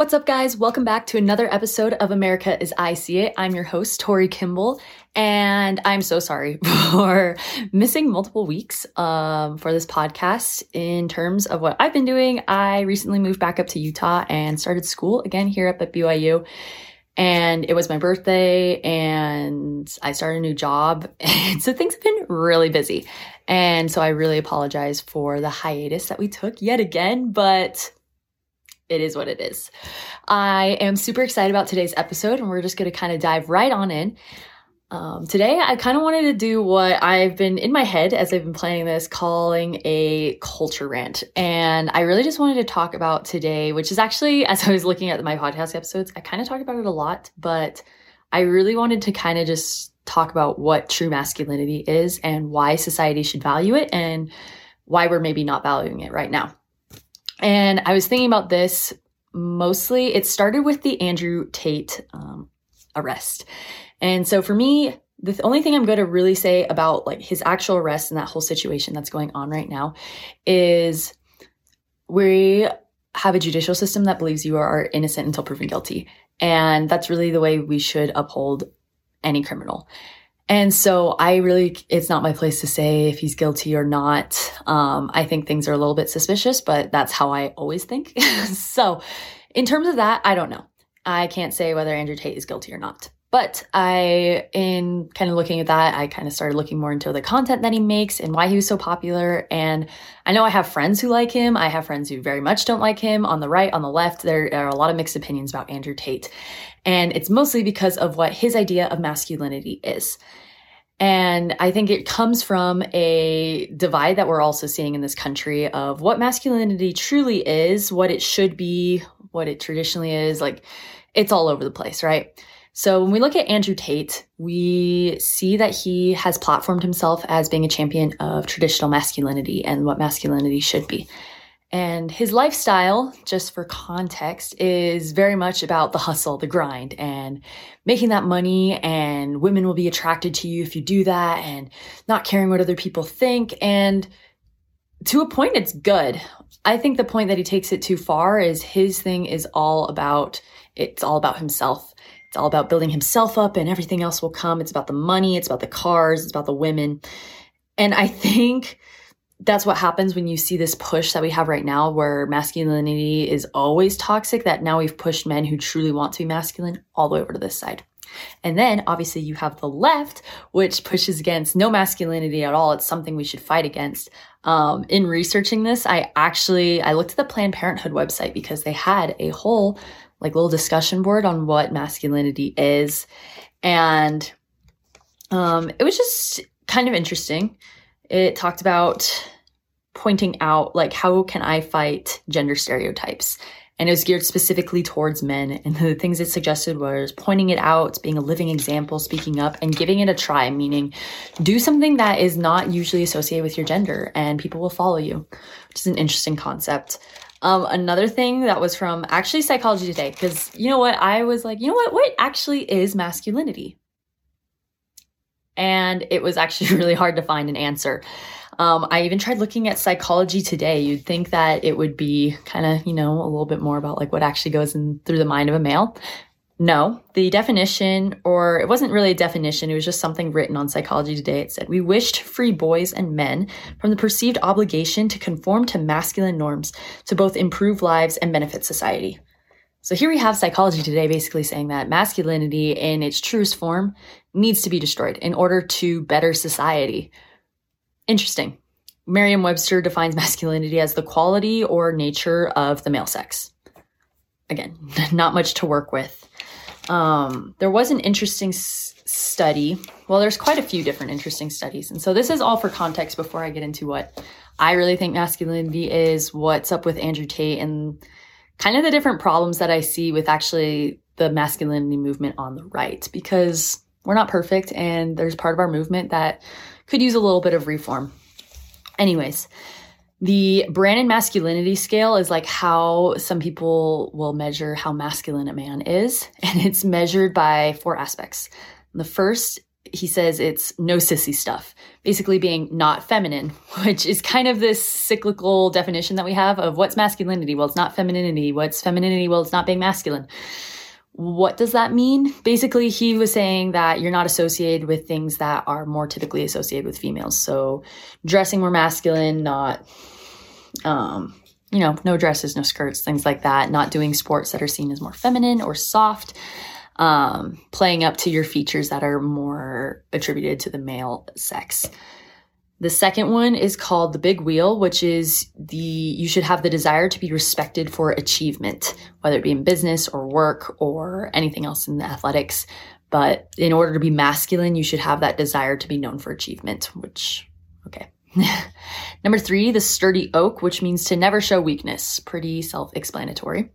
What's up, guys? Welcome back to another episode of America as I See It. I'm your host, Tori Kimball, and I'm so sorry for missing multiple weeks um, for this podcast. In terms of what I've been doing, I recently moved back up to Utah and started school again here up at BYU. And it was my birthday, and I started a new job. So things have been really busy. And so I really apologize for the hiatus that we took yet again, but it is what it is. I am super excited about today's episode, and we're just going to kind of dive right on in. Um, today, I kind of wanted to do what I've been in my head as I've been planning this, calling a culture rant. And I really just wanted to talk about today, which is actually, as I was looking at my podcast episodes, I kind of talk about it a lot, but I really wanted to kind of just talk about what true masculinity is and why society should value it and why we're maybe not valuing it right now. And I was thinking about this mostly, it started with the Andrew Tate um, arrest. And so for me, the only thing I'm going to really say about like his actual arrest and that whole situation that's going on right now is we have a judicial system that believes you are innocent until proven guilty. And that's really the way we should uphold any criminal. And so I really, it's not my place to say if he's guilty or not. Um, I think things are a little bit suspicious, but that's how I always think. so in terms of that, I don't know. I can't say whether Andrew Tate is guilty or not. But I, in kind of looking at that, I kind of started looking more into the content that he makes and why he was so popular. And I know I have friends who like him. I have friends who very much don't like him. On the right, on the left, there are a lot of mixed opinions about Andrew Tate. And it's mostly because of what his idea of masculinity is. And I think it comes from a divide that we're also seeing in this country of what masculinity truly is, what it should be, what it traditionally is. Like it's all over the place, right? So when we look at Andrew Tate, we see that he has platformed himself as being a champion of traditional masculinity and what masculinity should be. And his lifestyle, just for context, is very much about the hustle, the grind, and making that money. And women will be attracted to you if you do that, and not caring what other people think. And to a point, it's good. I think the point that he takes it too far is his thing is all about, it's all about himself. It's all about building himself up and everything else will come. It's about the money. It's about the cars. It's about the women. And I think that's what happens when you see this push that we have right now where masculinity is always toxic that now we've pushed men who truly want to be masculine all the way over to this side and then obviously you have the left which pushes against no masculinity at all it's something we should fight against um, in researching this i actually i looked at the planned parenthood website because they had a whole like little discussion board on what masculinity is and um, it was just kind of interesting it talked about pointing out like how can I fight gender stereotypes? And it was geared specifically towards men. And the things it suggested was pointing it out, being a living example, speaking up, and giving it a try, meaning do something that is not usually associated with your gender and people will follow you, which is an interesting concept. Um, another thing that was from actually Psychology Today, because you know what? I was like, you know what? What actually is masculinity? and it was actually really hard to find an answer. Um, I even tried looking at psychology today. You'd think that it would be kind of, you know, a little bit more about like what actually goes in through the mind of a male. No, the definition, or it wasn't really a definition, it was just something written on Psychology Today. It said, We wish to free boys and men from the perceived obligation to conform to masculine norms to both improve lives and benefit society. So here we have Psychology Today basically saying that masculinity in its truest form needs to be destroyed in order to better society. Interesting. Merriam Webster defines masculinity as the quality or nature of the male sex. Again, not much to work with. Um, there was an interesting s- study. Well, there's quite a few different interesting studies. And so this is all for context before I get into what I really think masculinity is, what's up with Andrew Tate, and kind of the different problems that I see with actually the masculinity movement on the right. Because we're not perfect and there's part of our movement that could use a little bit of reform. Anyways, the Brannon masculinity scale is like how some people will measure how masculine a man is, and it's measured by four aspects. The first he says it's no sissy stuff, basically being not feminine, which is kind of this cyclical definition that we have of what's masculinity. Well, it's not femininity. What's femininity? Well, it's not being masculine. What does that mean? Basically, he was saying that you're not associated with things that are more typically associated with females. So, dressing more masculine, not, um, you know, no dresses, no skirts, things like that. Not doing sports that are seen as more feminine or soft um, playing up to your features that are more attributed to the male sex. The second one is called the big wheel, which is the, you should have the desire to be respected for achievement, whether it be in business or work or anything else in the athletics. But in order to be masculine, you should have that desire to be known for achievement, which, okay. Number three, the sturdy oak, which means to never show weakness. Pretty self explanatory.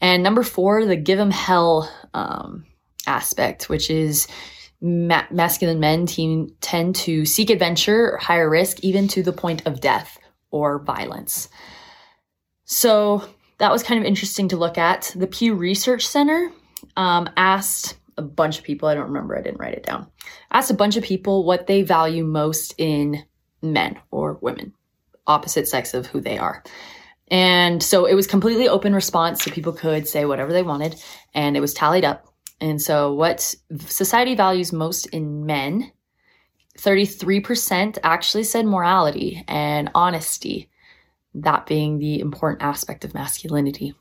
And number four, the give 'em hell um, aspect, which is ma- masculine men te- tend to seek adventure, higher risk, even to the point of death or violence. So that was kind of interesting to look at. The Pew Research Center um, asked a bunch of people, I don't remember, I didn't write it down, asked a bunch of people what they value most in men or women, opposite sex of who they are. And so it was completely open response, so people could say whatever they wanted, and it was tallied up. And so, what society values most in men 33% actually said morality and honesty, that being the important aspect of masculinity.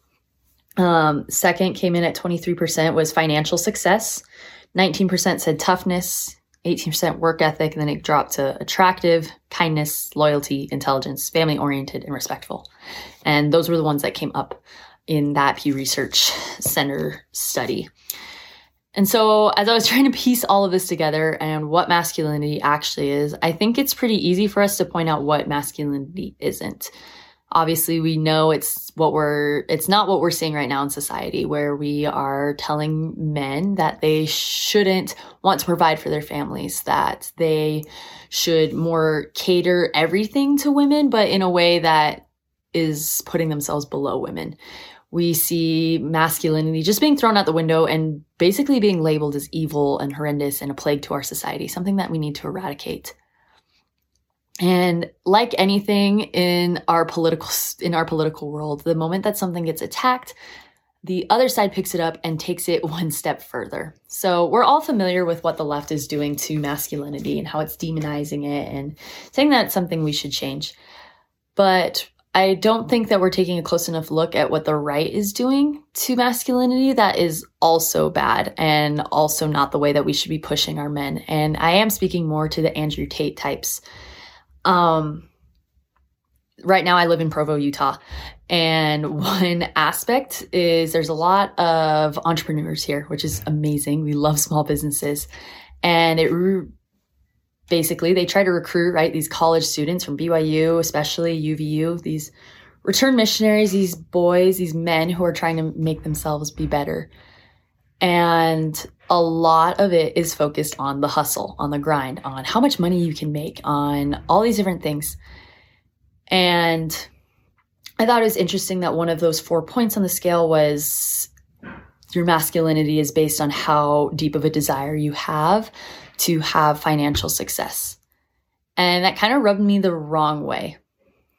Um, second came in at 23% was financial success. 19% said toughness, 18% work ethic, and then it dropped to attractive, kindness, loyalty, intelligence, family oriented, and respectful. And those were the ones that came up in that Pew Research Center study. And so, as I was trying to piece all of this together and what masculinity actually is, I think it's pretty easy for us to point out what masculinity isn't. Obviously, we know it's what we're, it's not what we're seeing right now in society, where we are telling men that they shouldn't want to provide for their families, that they should more cater everything to women, but in a way that is putting themselves below women. We see masculinity just being thrown out the window and basically being labeled as evil and horrendous and a plague to our society, something that we need to eradicate. And like anything in our political in our political world, the moment that something gets attacked, the other side picks it up and takes it one step further. So we're all familiar with what the left is doing to masculinity and how it's demonizing it and saying that's something we should change. But I don't think that we're taking a close enough look at what the right is doing to masculinity that is also bad and also not the way that we should be pushing our men. And I am speaking more to the Andrew Tate types. Um, right now I live in Provo, Utah. And one aspect is there's a lot of entrepreneurs here, which is amazing. We love small businesses. And it basically they try to recruit right these college students from BYU, especially UVU, these return missionaries, these boys, these men who are trying to make themselves be better. And a lot of it is focused on the hustle, on the grind, on how much money you can make, on all these different things. And I thought it was interesting that one of those four points on the scale was your masculinity is based on how deep of a desire you have to have financial success. And that kind of rubbed me the wrong way.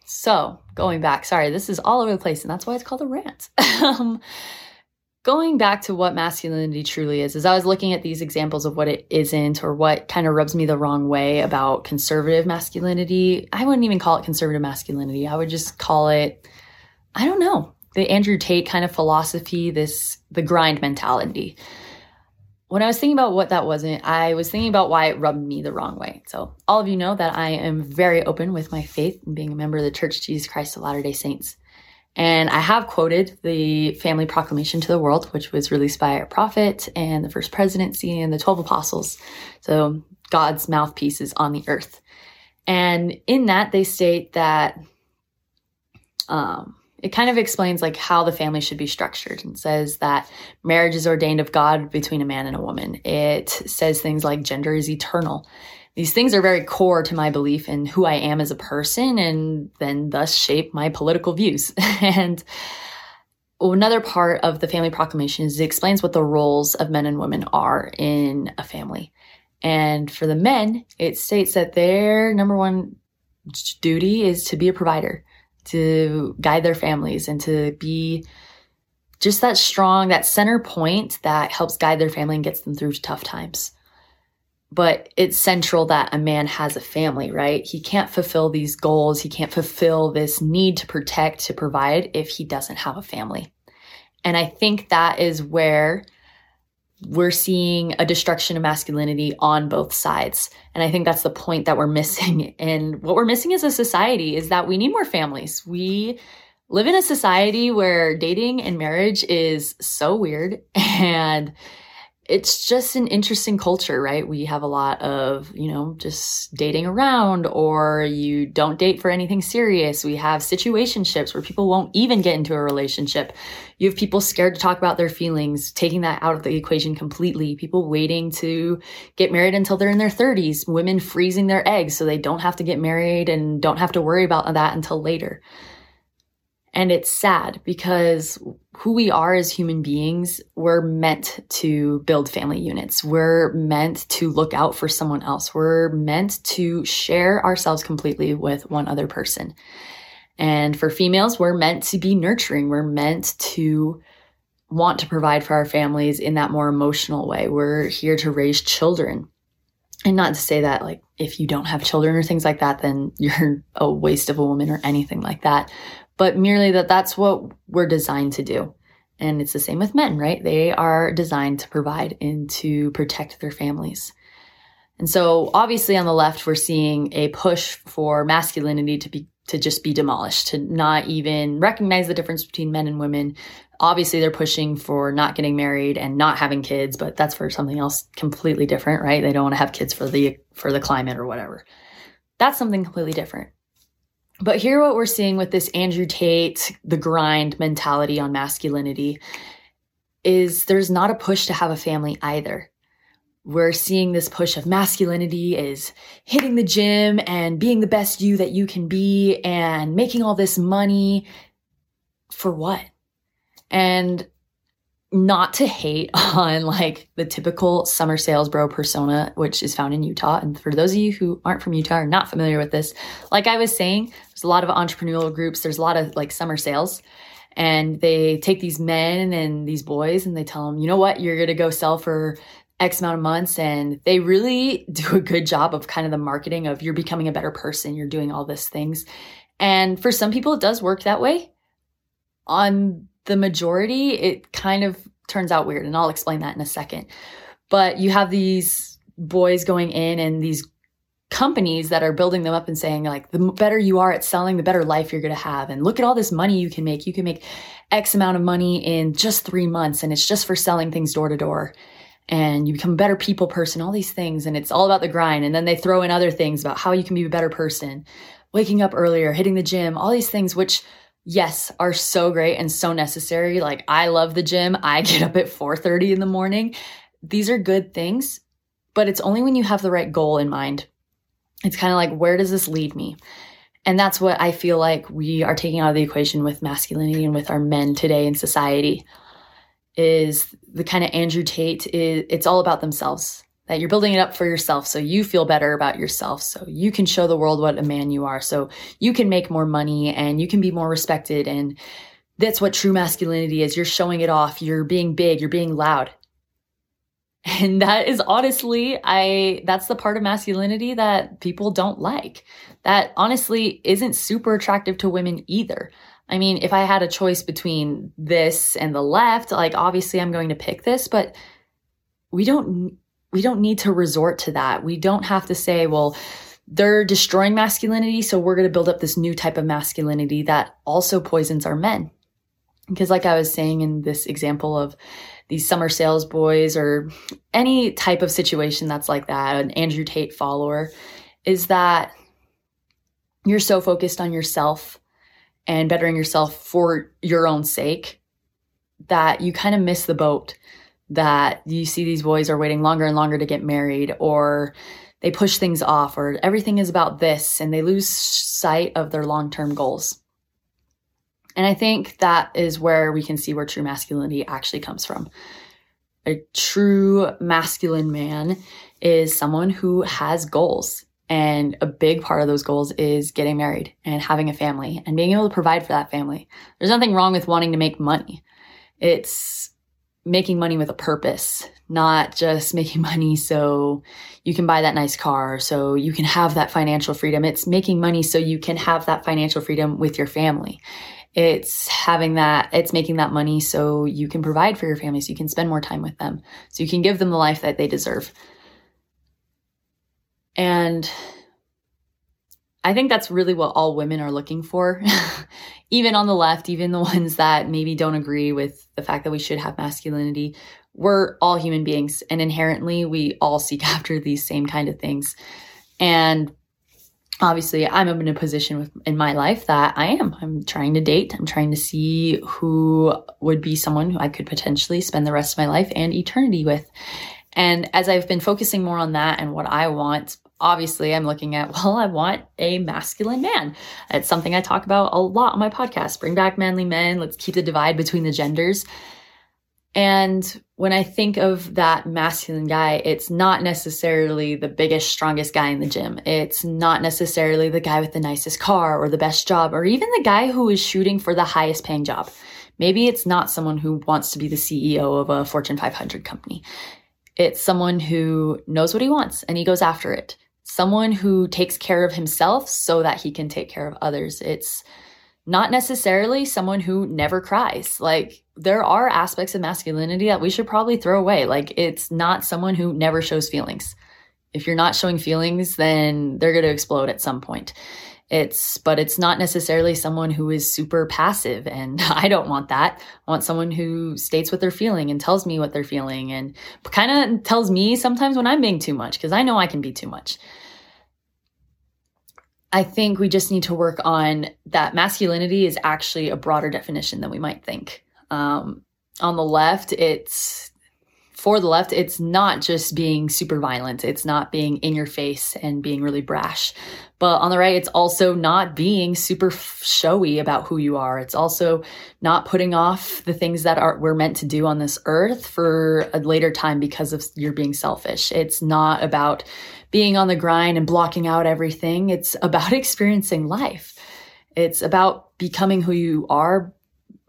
So, going back, sorry, this is all over the place, and that's why it's called a rant. Um, going back to what masculinity truly is, as I was looking at these examples of what it isn't or what kind of rubs me the wrong way about conservative masculinity, I wouldn't even call it conservative masculinity. I would just call it, I don't know, the Andrew Tate kind of philosophy, this, the grind mentality when I was thinking about what that wasn't, I was thinking about why it rubbed me the wrong way. So, all of you know that I am very open with my faith and being a member of the Church Jesus Christ of Latter day Saints. And I have quoted the Family Proclamation to the World, which was released by a prophet and the first presidency and the 12 apostles. So, God's mouthpieces on the earth. And in that, they state that um, it kind of explains like how the family should be structured and says that marriage is ordained of God between a man and a woman. It says things like gender is eternal. These things are very core to my belief in who I am as a person and then thus shape my political views. and another part of the family proclamation is it explains what the roles of men and women are in a family. And for the men, it states that their number one duty is to be a provider, to guide their families and to be just that strong, that center point that helps guide their family and gets them through tough times. But it's central that a man has a family, right? He can't fulfill these goals. He can't fulfill this need to protect, to provide if he doesn't have a family. And I think that is where we're seeing a destruction of masculinity on both sides. And I think that's the point that we're missing. And what we're missing as a society is that we need more families. We live in a society where dating and marriage is so weird and it's just an interesting culture, right? We have a lot of, you know, just dating around or you don't date for anything serious. We have situationships where people won't even get into a relationship. You have people scared to talk about their feelings, taking that out of the equation completely. People waiting to get married until they're in their 30s. Women freezing their eggs so they don't have to get married and don't have to worry about that until later. And it's sad because who we are as human beings, we're meant to build family units. We're meant to look out for someone else. We're meant to share ourselves completely with one other person. And for females, we're meant to be nurturing. We're meant to want to provide for our families in that more emotional way. We're here to raise children. And not to say that, like, if you don't have children or things like that, then you're a waste of a woman or anything like that but merely that that's what we're designed to do. And it's the same with men, right? They are designed to provide and to protect their families. And so obviously on the left, we're seeing a push for masculinity to be, to just be demolished, to not even recognize the difference between men and women. Obviously they're pushing for not getting married and not having kids, but that's for something else completely different, right? They don't want to have kids for the, for the climate or whatever. That's something completely different. But here, what we're seeing with this Andrew Tate, the grind mentality on masculinity is there's not a push to have a family either. We're seeing this push of masculinity is hitting the gym and being the best you that you can be and making all this money for what? And not to hate on like the typical summer sales bro persona, which is found in Utah. And for those of you who aren't from Utah or not familiar with this, like I was saying, there's a lot of entrepreneurial groups. There's a lot of like summer sales and they take these men and these boys and they tell them, you know what, you're going to go sell for X amount of months. And they really do a good job of kind of the marketing of you're becoming a better person. You're doing all these things. And for some people, it does work that way. On the majority, it kind of turns out weird. And I'll explain that in a second. But you have these boys going in and these companies that are building them up and saying like the better you are at selling the better life you're going to have and look at all this money you can make you can make x amount of money in just 3 months and it's just for selling things door to door and you become a better people person all these things and it's all about the grind and then they throw in other things about how you can be a better person waking up earlier hitting the gym all these things which yes, are so great and so necessary. Like I love the gym. I get up at 4:30 in the morning. These are good things, but it's only when you have the right goal in mind. It's kind of like where does this lead me? And that's what I feel like we are taking out of the equation with masculinity and with our men today in society is the kind of Andrew Tate is it's all about themselves that you're building it up for yourself so you feel better about yourself so you can show the world what a man you are so you can make more money and you can be more respected and that's what true masculinity is. You're showing it off. You're being big. You're being loud. And that is honestly i that's the part of masculinity that people don't like. That honestly isn't super attractive to women either. I mean, if I had a choice between this and the left, like obviously I'm going to pick this, but we don't we don't need to resort to that. We don't have to say, well, they're destroying masculinity, so we're going to build up this new type of masculinity that also poisons our men. Because, like I was saying in this example of these summer sales boys or any type of situation that's like that, an Andrew Tate follower, is that you're so focused on yourself and bettering yourself for your own sake that you kind of miss the boat that you see these boys are waiting longer and longer to get married or they push things off or everything is about this and they lose sight of their long-term goals. And I think that is where we can see where true masculinity actually comes from. A true masculine man is someone who has goals. And a big part of those goals is getting married and having a family and being able to provide for that family. There's nothing wrong with wanting to make money. It's making money with a purpose, not just making money so you can buy that nice car, so you can have that financial freedom. It's making money so you can have that financial freedom with your family. It's having that, it's making that money so you can provide for your family, so you can spend more time with them, so you can give them the life that they deserve. And I think that's really what all women are looking for. even on the left, even the ones that maybe don't agree with the fact that we should have masculinity, we're all human beings and inherently we all seek after these same kind of things. And obviously I'm in a position with, in my life that I am. I'm trying to date. I'm trying to see who would be someone who I could potentially spend the rest of my life and eternity with. And as I've been focusing more on that and what I want, obviously I'm looking at, well, I want a masculine man. It's something I talk about a lot on my podcast. Bring back manly men. Let's keep the divide between the genders. And when I think of that masculine guy, it's not necessarily the biggest, strongest guy in the gym. It's not necessarily the guy with the nicest car or the best job or even the guy who is shooting for the highest paying job. Maybe it's not someone who wants to be the CEO of a Fortune 500 company. It's someone who knows what he wants and he goes after it. Someone who takes care of himself so that he can take care of others. It's not necessarily someone who never cries. Like there are aspects of masculinity that we should probably throw away. Like it's not someone who never shows feelings. If you're not showing feelings, then they're going to explode at some point. It's, but it's not necessarily someone who is super passive. And I don't want that. I want someone who states what they're feeling and tells me what they're feeling and kind of tells me sometimes when I'm being too much because I know I can be too much. I think we just need to work on that masculinity is actually a broader definition than we might think. Um, on the left, it's for the left, it's not just being super violent. It's not being in your face and being really brash. But on the right, it's also not being super showy about who you are. It's also not putting off the things that are we're meant to do on this earth for a later time because of you're being selfish. It's not about being on the grind and blocking out everything. It's about experiencing life. It's about becoming who you are,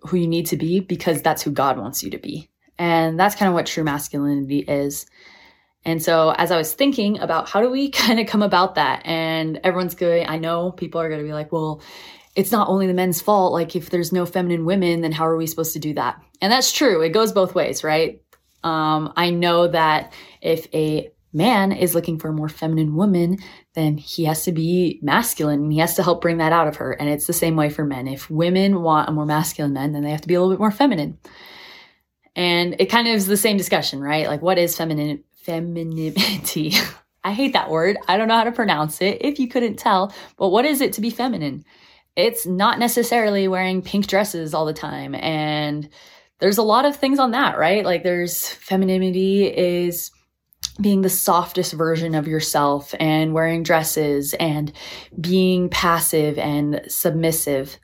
who you need to be, because that's who God wants you to be. And that's kind of what true masculinity is. And so as I was thinking about how do we kind of come about that, and everyone's going, I know people are going to be like, well, it's not only the men's fault. Like if there's no feminine women, then how are we supposed to do that? And that's true. It goes both ways, right? Um, I know that if a man is looking for a more feminine woman, then he has to be masculine and he has to help bring that out of her. And it's the same way for men. If women want a more masculine man, then they have to be a little bit more feminine. And it kind of is the same discussion, right? Like what is feminine femininity? I hate that word. I don't know how to pronounce it if you couldn't tell, but what is it to be feminine? It's not necessarily wearing pink dresses all the time and there's a lot of things on that, right? Like there's femininity is being the softest version of yourself and wearing dresses and being passive and submissive.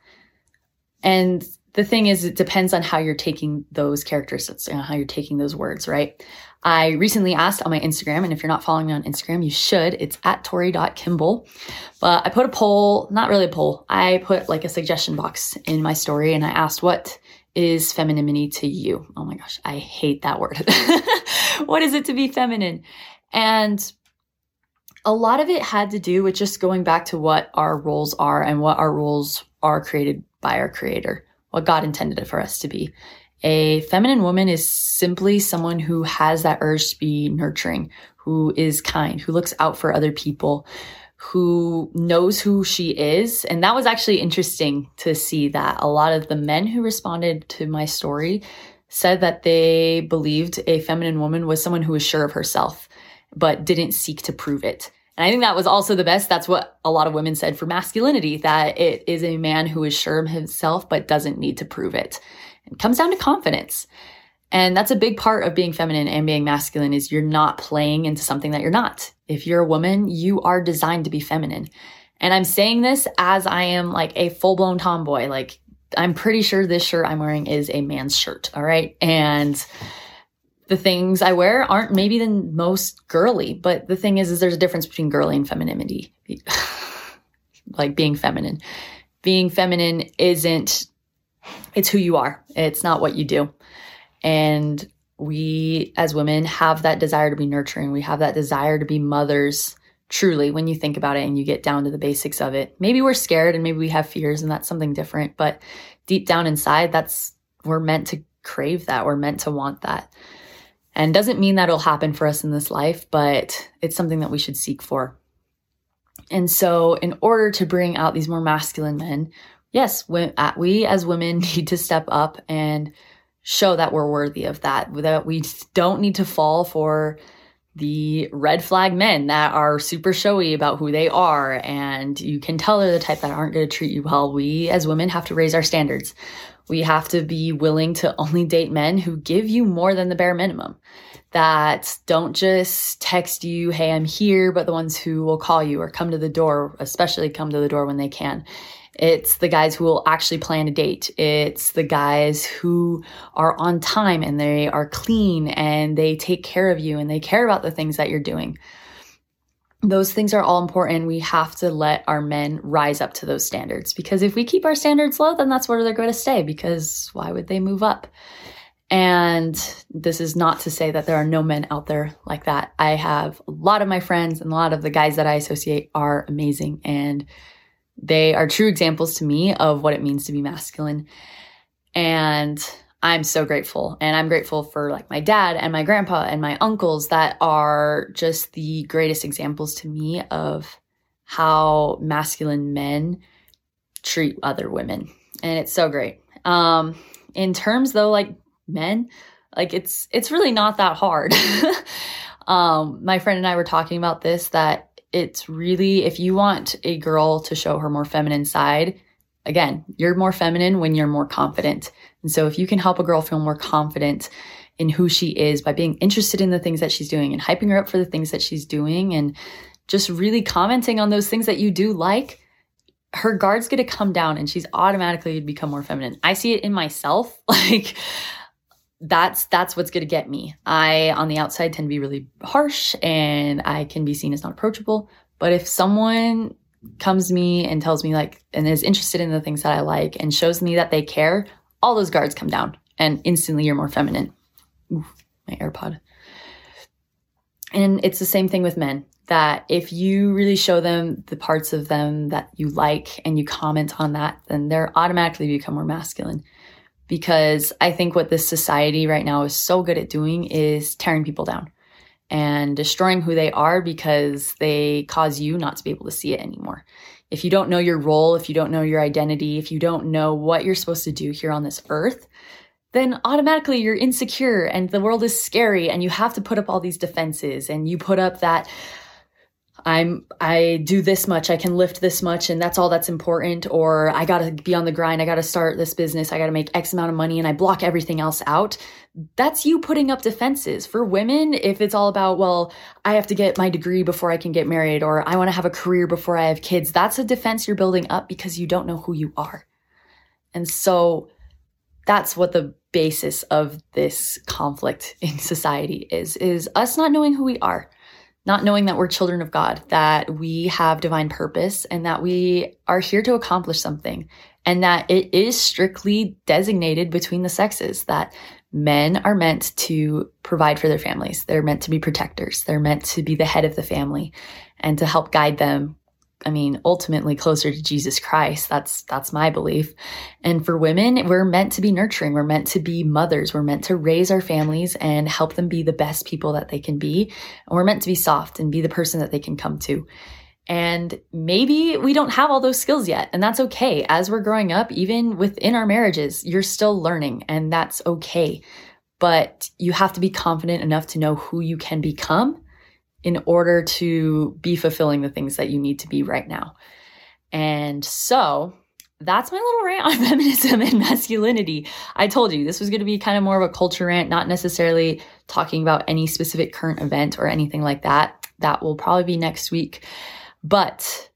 And the thing is, it depends on how you're taking those characteristics and how you're taking those words, right? I recently asked on my Instagram, and if you're not following me on Instagram, you should. It's at tori.kimball. But I put a poll, not really a poll, I put like a suggestion box in my story and I asked, what is femininity to you? Oh my gosh, I hate that word. what is it to be feminine? And a lot of it had to do with just going back to what our roles are and what our roles are created by our creator, what God intended it for us to be. A feminine woman is simply someone who has that urge to be nurturing, who is kind, who looks out for other people, who knows who she is. And that was actually interesting to see that a lot of the men who responded to my story said that they believed a feminine woman was someone who was sure of herself, but didn't seek to prove it. And I think that was also the best. That's what a lot of women said for masculinity, that it is a man who is sure of himself, but doesn't need to prove it. It comes down to confidence. And that's a big part of being feminine and being masculine is you're not playing into something that you're not. If you're a woman, you are designed to be feminine. And I'm saying this as I am like a full blown tomboy. Like I'm pretty sure this shirt I'm wearing is a man's shirt. All right. And the things I wear aren't maybe the most girly, but the thing is, is there's a difference between girly and femininity. like being feminine. Being feminine isn't, it's who you are. It's not what you do. And we as women have that desire to be nurturing. We have that desire to be mothers truly when you think about it and you get down to the basics of it. Maybe we're scared and maybe we have fears and that's something different, but deep down inside, that's, we're meant to crave that. We're meant to want that. And doesn't mean that it'll happen for us in this life, but it's something that we should seek for. And so, in order to bring out these more masculine men, yes, we, uh, we as women need to step up and show that we're worthy of that, that we don't need to fall for the red flag men that are super showy about who they are and you can tell they're the type that aren't going to treat you well. We as women have to raise our standards. We have to be willing to only date men who give you more than the bare minimum. That don't just text you, hey, I'm here, but the ones who will call you or come to the door, especially come to the door when they can. It's the guys who will actually plan a date. It's the guys who are on time and they are clean and they take care of you and they care about the things that you're doing. Those things are all important. We have to let our men rise up to those standards because if we keep our standards low, then that's where they're going to stay because why would they move up? And this is not to say that there are no men out there like that. I have a lot of my friends and a lot of the guys that I associate are amazing and they are true examples to me of what it means to be masculine. And I'm so grateful. And I'm grateful for like my dad and my grandpa and my uncles that are just the greatest examples to me of how masculine men treat other women. And it's so great. Um, in terms though, like men, like it's it's really not that hard. um, my friend and I were talking about this that it's really, if you want a girl to show her more feminine side, again, you're more feminine when you're more confident. And so if you can help a girl feel more confident in who she is by being interested in the things that she's doing and hyping her up for the things that she's doing and just really commenting on those things that you do like, her guard's going to come down and she's automatically become more feminine. I see it in myself. Like, that's that's what's going to get me. I on the outside tend to be really harsh and I can be seen as not approachable, but if someone comes to me and tells me like and is interested in the things that I like and shows me that they care, all those guards come down and instantly you're more feminine. Ooh, my AirPod. And it's the same thing with men that if you really show them the parts of them that you like and you comment on that, then they're automatically become more masculine because I think what this society right now is so good at doing is tearing people down and destroying who they are because they cause you not to be able to see it anymore. If you don't know your role, if you don't know your identity, if you don't know what you're supposed to do here on this earth, then automatically you're insecure and the world is scary and you have to put up all these defenses and you put up that I'm I do this much, I can lift this much and that's all that's important or I got to be on the grind, I got to start this business, I got to make x amount of money and I block everything else out. That's you putting up defenses. For women, if it's all about, well, I have to get my degree before I can get married or I want to have a career before I have kids, that's a defense you're building up because you don't know who you are. And so that's what the basis of this conflict in society is is us not knowing who we are not knowing that we're children of God, that we have divine purpose and that we are here to accomplish something and that it is strictly designated between the sexes that men are meant to provide for their families. They're meant to be protectors. They're meant to be the head of the family and to help guide them I mean, ultimately closer to Jesus Christ. That's, that's my belief. And for women, we're meant to be nurturing. We're meant to be mothers. We're meant to raise our families and help them be the best people that they can be. And we're meant to be soft and be the person that they can come to. And maybe we don't have all those skills yet. And that's okay. As we're growing up, even within our marriages, you're still learning and that's okay. But you have to be confident enough to know who you can become in order to be fulfilling the things that you need to be right now. And so that's my little rant on feminism and masculinity. I told you this was going to be kind of more of a culture rant, not necessarily talking about any specific current event or anything like that. That will probably be next week. But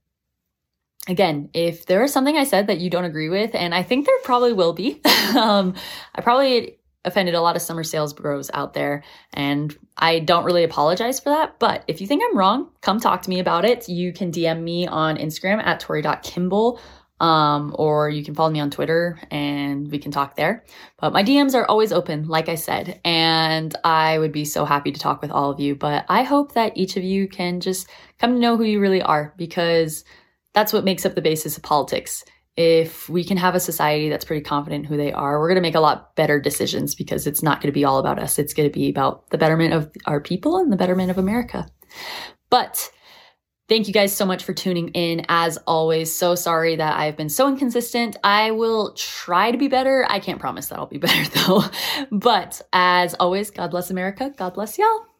again, if there is something I said that you don't agree with, and I think there probably will be, um, I probably offended a lot of summer sales bros out there. And I don't really apologize for that. But if you think I'm wrong, come talk to me about it. You can DM me on Instagram at tori.kimball. Um, or you can follow me on Twitter and we can talk there. But my DMs are always open, like I said, and I would be so happy to talk with all of you. But I hope that each of you can just come to know who you really are because that's what makes up the basis of politics if we can have a society that's pretty confident who they are, we're going to make a lot better decisions because it's not going to be all about us. It's going to be about the betterment of our people and the betterment of America. But thank you guys so much for tuning in. As always, so sorry that I've been so inconsistent. I will try to be better. I can't promise that I'll be better though. But as always, God bless America. God bless y'all.